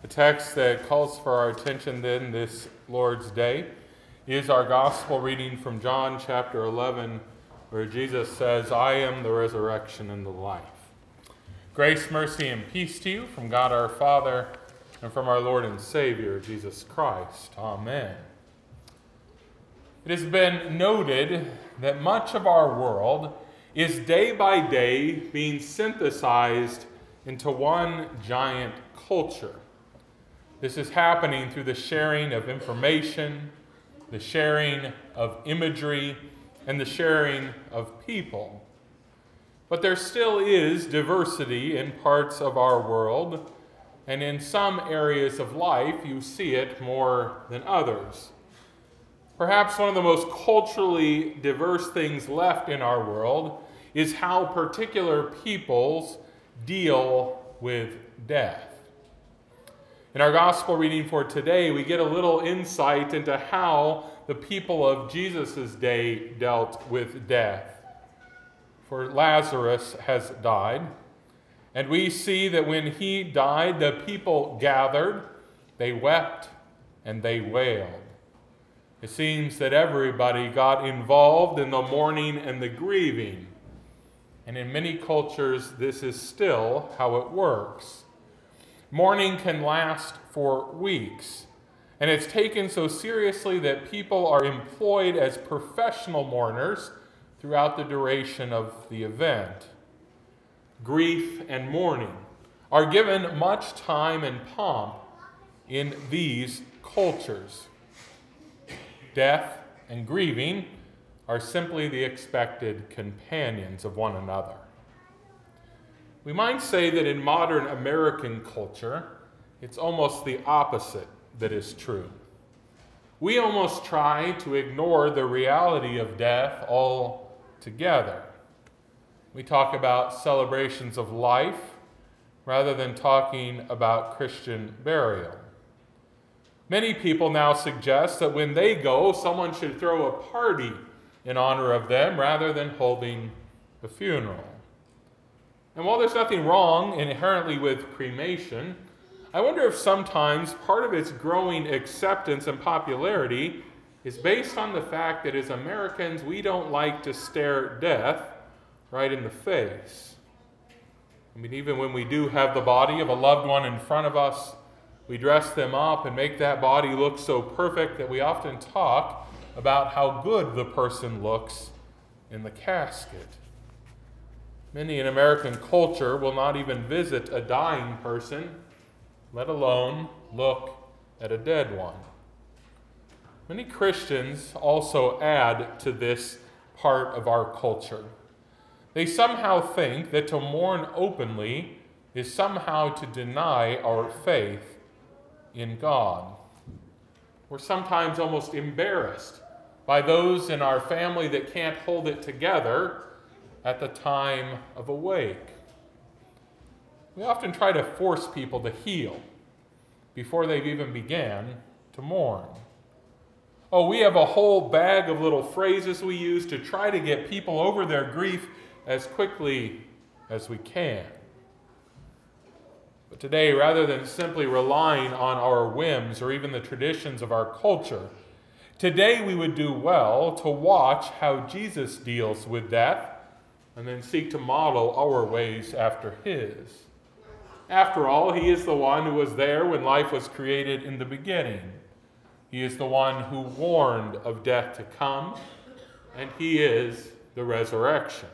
The text that calls for our attention then this Lord's Day is our gospel reading from John chapter 11, where Jesus says, I am the resurrection and the life. Grace, mercy, and peace to you from God our Father and from our Lord and Savior, Jesus Christ. Amen. It has been noted that much of our world is day by day being synthesized into one giant culture. This is happening through the sharing of information, the sharing of imagery, and the sharing of people. But there still is diversity in parts of our world, and in some areas of life you see it more than others. Perhaps one of the most culturally diverse things left in our world is how particular peoples deal with death. In our gospel reading for today, we get a little insight into how the people of Jesus' day dealt with death. For Lazarus has died, and we see that when he died, the people gathered, they wept, and they wailed. It seems that everybody got involved in the mourning and the grieving. And in many cultures, this is still how it works. Mourning can last for weeks, and it's taken so seriously that people are employed as professional mourners throughout the duration of the event. Grief and mourning are given much time and pomp in these cultures. Death and grieving are simply the expected companions of one another. We might say that in modern American culture, it's almost the opposite that is true. We almost try to ignore the reality of death altogether. We talk about celebrations of life rather than talking about Christian burial. Many people now suggest that when they go, someone should throw a party in honor of them rather than holding a funeral. And while there's nothing wrong inherently with cremation, I wonder if sometimes part of its growing acceptance and popularity is based on the fact that as Americans, we don't like to stare death right in the face. I mean, even when we do have the body of a loved one in front of us, we dress them up and make that body look so perfect that we often talk about how good the person looks in the casket. Many in American culture will not even visit a dying person, let alone look at a dead one. Many Christians also add to this part of our culture. They somehow think that to mourn openly is somehow to deny our faith in God. We're sometimes almost embarrassed by those in our family that can't hold it together at the time of awake. We often try to force people to heal before they've even began to mourn. Oh, we have a whole bag of little phrases we use to try to get people over their grief as quickly as we can. But today, rather than simply relying on our whims or even the traditions of our culture, today we would do well to watch how Jesus deals with death and then seek to model our ways after His. After all, He is the one who was there when life was created in the beginning. He is the one who warned of death to come, and He is the resurrection.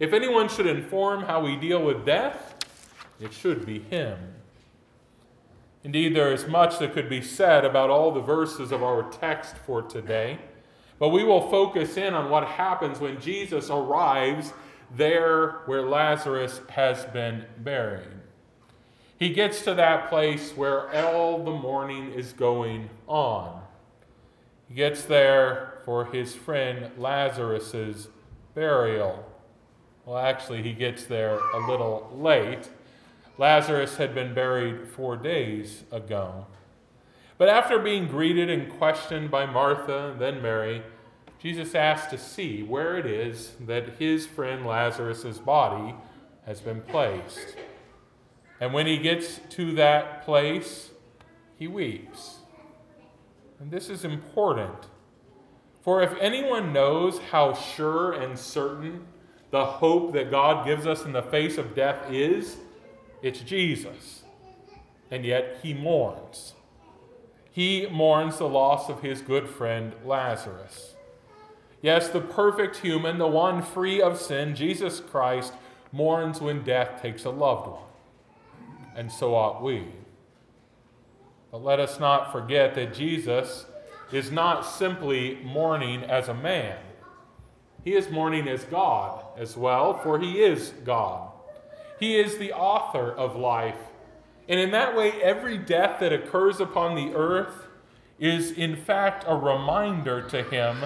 If anyone should inform how we deal with death, it should be Him. Indeed, there is much that could be said about all the verses of our text for today. But we will focus in on what happens when Jesus arrives there where Lazarus has been buried. He gets to that place where all the mourning is going on. He gets there for his friend Lazarus's burial. Well, actually, he gets there a little late. Lazarus had been buried four days ago. But after being greeted and questioned by Martha and then Mary, Jesus asks to see where it is that his friend Lazarus' body has been placed. And when he gets to that place, he weeps. And this is important. For if anyone knows how sure and certain the hope that God gives us in the face of death is, it's Jesus. And yet he mourns. He mourns the loss of his good friend Lazarus. Yes, the perfect human, the one free of sin, Jesus Christ, mourns when death takes a loved one. And so ought we. But let us not forget that Jesus is not simply mourning as a man, he is mourning as God as well, for he is God. He is the author of life. And in that way, every death that occurs upon the earth is, in fact, a reminder to him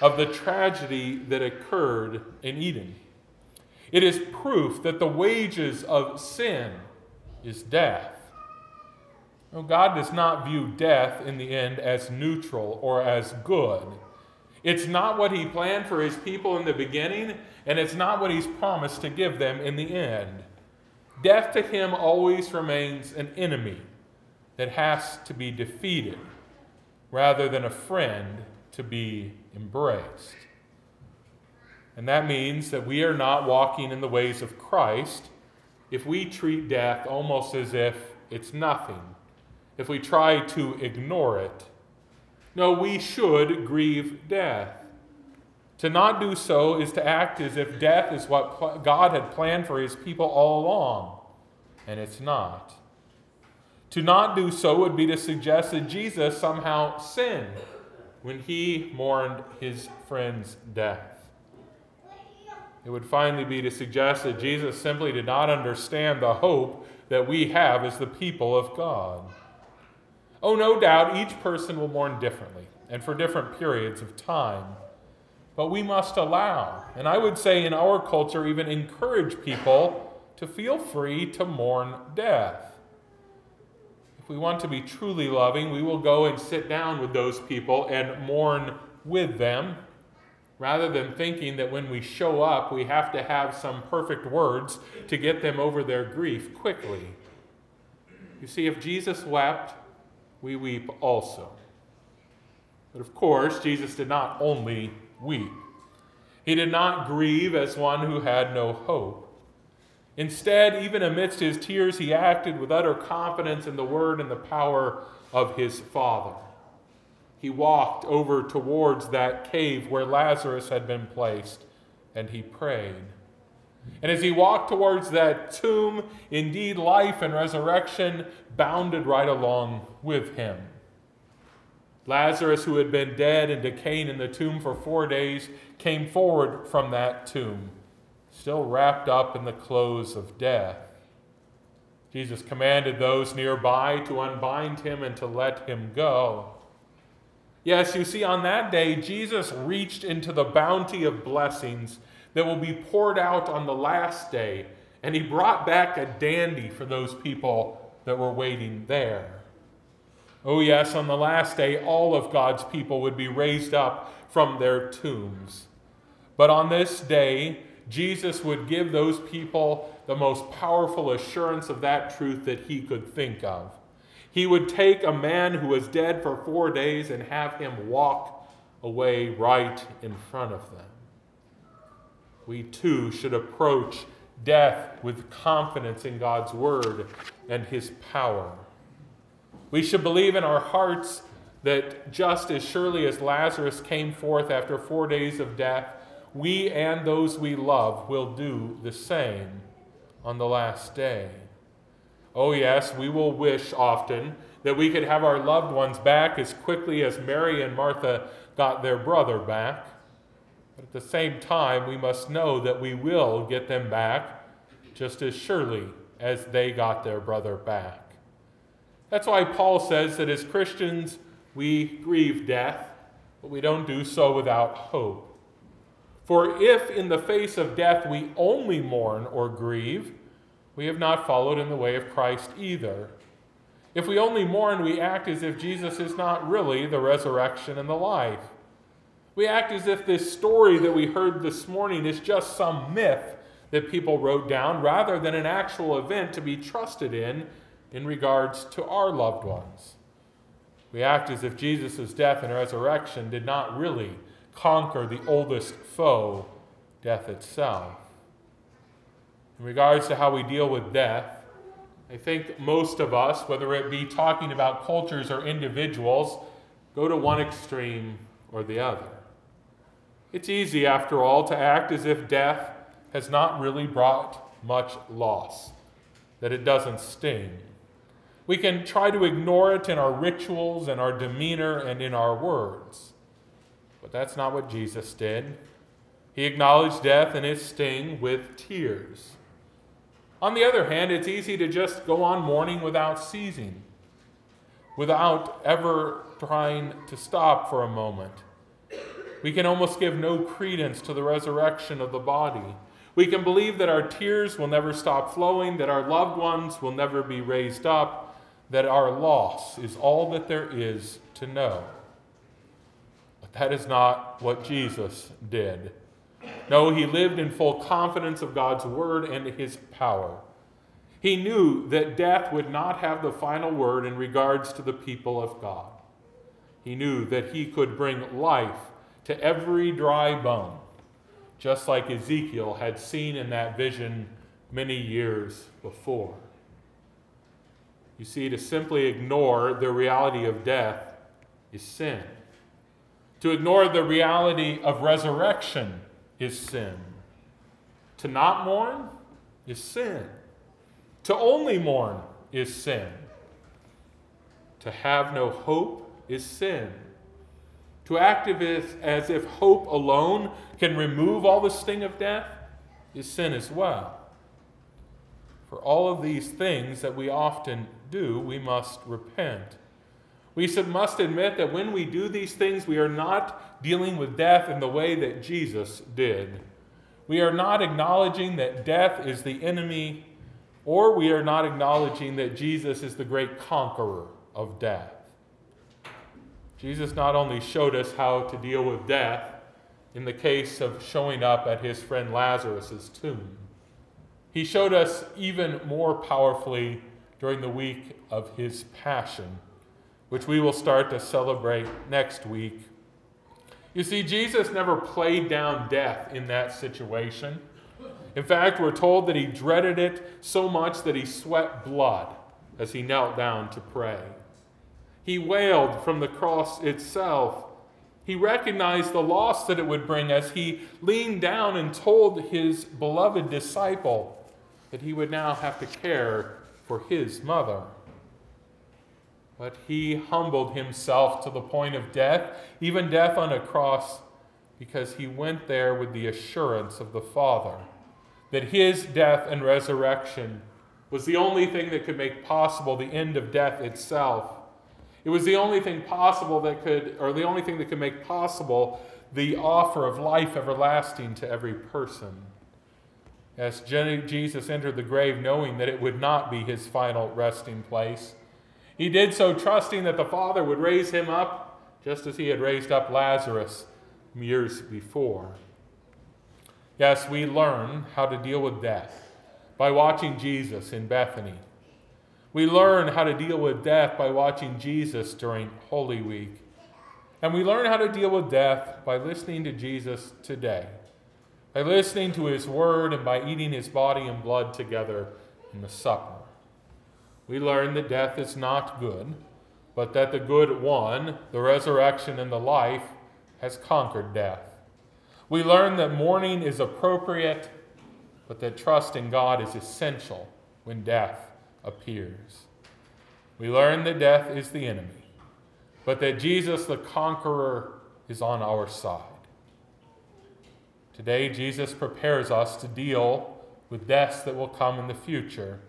of the tragedy that occurred in Eden. It is proof that the wages of sin is death. God does not view death in the end as neutral or as good. It's not what He planned for His people in the beginning, and it's not what He's promised to give them in the end. Death to Him always remains an enemy that has to be defeated rather than a friend to be embraced. And that means that we are not walking in the ways of Christ if we treat death almost as if it's nothing, if we try to ignore it. No, we should grieve death. To not do so is to act as if death is what God had planned for his people all along, and it's not. To not do so would be to suggest that Jesus somehow sinned when he mourned his friend's death. It would finally be to suggest that Jesus simply did not understand the hope that we have as the people of God. Oh, no doubt each person will mourn differently and for different periods of time. But we must allow, and I would say in our culture, even encourage people to feel free to mourn death. If we want to be truly loving, we will go and sit down with those people and mourn with them rather than thinking that when we show up, we have to have some perfect words to get them over their grief quickly. You see, if Jesus wept, we weep also. But of course, Jesus did not only weep, he did not grieve as one who had no hope. Instead, even amidst his tears, he acted with utter confidence in the word and the power of his Father he walked over towards that cave where Lazarus had been placed and he prayed. And as he walked towards that tomb, indeed life and resurrection bounded right along with him. Lazarus, who had been dead and decaying in the tomb for four days, came forward from that tomb, still wrapped up in the clothes of death. Jesus commanded those nearby to unbind him and to let him go. Yes, you see, on that day, Jesus reached into the bounty of blessings that will be poured out on the last day, and he brought back a dandy for those people that were waiting there. Oh, yes, on the last day, all of God's people would be raised up from their tombs. But on this day, Jesus would give those people the most powerful assurance of that truth that he could think of. He would take a man who was dead for four days and have him walk away right in front of them. We too should approach death with confidence in God's word and his power. We should believe in our hearts that just as surely as Lazarus came forth after four days of death, we and those we love will do the same on the last day. Oh, yes, we will wish often that we could have our loved ones back as quickly as Mary and Martha got their brother back. But at the same time, we must know that we will get them back just as surely as they got their brother back. That's why Paul says that as Christians, we grieve death, but we don't do so without hope. For if in the face of death we only mourn or grieve, we have not followed in the way of Christ either. If we only mourn, we act as if Jesus is not really the resurrection and the life. We act as if this story that we heard this morning is just some myth that people wrote down rather than an actual event to be trusted in in regards to our loved ones. We act as if Jesus' death and resurrection did not really conquer the oldest foe, death itself. In regards to how we deal with death, I think most of us, whether it be talking about cultures or individuals, go to one extreme or the other. It's easy, after all, to act as if death has not really brought much loss, that it doesn't sting. We can try to ignore it in our rituals and our demeanor and in our words. But that's not what Jesus did. He acknowledged death and its sting with tears. On the other hand, it's easy to just go on mourning without ceasing, without ever trying to stop for a moment. We can almost give no credence to the resurrection of the body. We can believe that our tears will never stop flowing, that our loved ones will never be raised up, that our loss is all that there is to know. But that is not what Jesus did. No, he lived in full confidence of God's word and his power. He knew that death would not have the final word in regards to the people of God. He knew that he could bring life to every dry bone, just like Ezekiel had seen in that vision many years before. You see, to simply ignore the reality of death is sin. To ignore the reality of resurrection is sin. To not mourn is sin. To only mourn is sin. To have no hope is sin. To act as if hope alone can remove all the sting of death is sin as well. For all of these things that we often do, we must repent. We must admit that when we do these things, we are not dealing with death in the way that Jesus did. We are not acknowledging that death is the enemy, or we are not acknowledging that Jesus is the great conqueror of death. Jesus not only showed us how to deal with death in the case of showing up at his friend Lazarus' tomb, he showed us even more powerfully during the week of his passion, which we will start to celebrate next week. You see, Jesus never played down death in that situation. In fact, we're told that he dreaded it so much that he sweat blood as he knelt down to pray. He wailed from the cross itself. He recognized the loss that it would bring as he leaned down and told his beloved disciple that he would now have to care for his mother. But he humbled himself to the point of death, even death on a cross, because he went there with the assurance of the Father that his death and resurrection was the only thing that could make possible the end of death itself it was the only thing possible that could, or the only thing that could make possible the offer of life everlasting to every person. As Jesus entered the grave, knowing that it would not be his final resting place, he did so trusting that the Father would raise him up just as he had raised up Lazarus years before. Yes, we learn how to deal with death by watching Jesus in Bethany we learn how to deal with death by watching Jesus during Holy Week. And we learn how to deal with death by listening to Jesus today, by listening to his word and by eating his body and blood together in the supper. We learn that death is not good, but that the good one, the resurrection and the life, has conquered death. We learn that mourning is appropriate, but that trust in God is essential when death appears. We learn that death is the enemy, but that Jesus, the conqueror, is on our side. Today, Jesus prepares us to deal with deaths that will come in the future.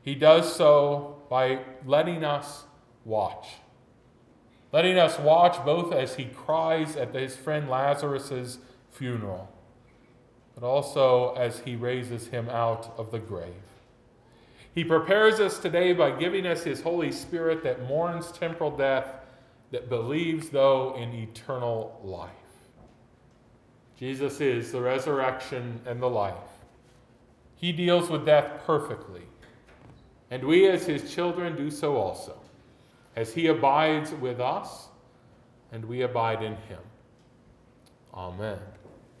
He does so by letting us watch. Letting us watch both as he cries at his friend Lazarus' funeral, but also as he raises him out of the grave. He prepares us today by giving us His Holy Spirit that mourns temporal death, that believes, though, in eternal life. Jesus is the resurrection and the life. He deals with death perfectly. And we, as his children, do so also, as he abides with us and we abide in him. Amen.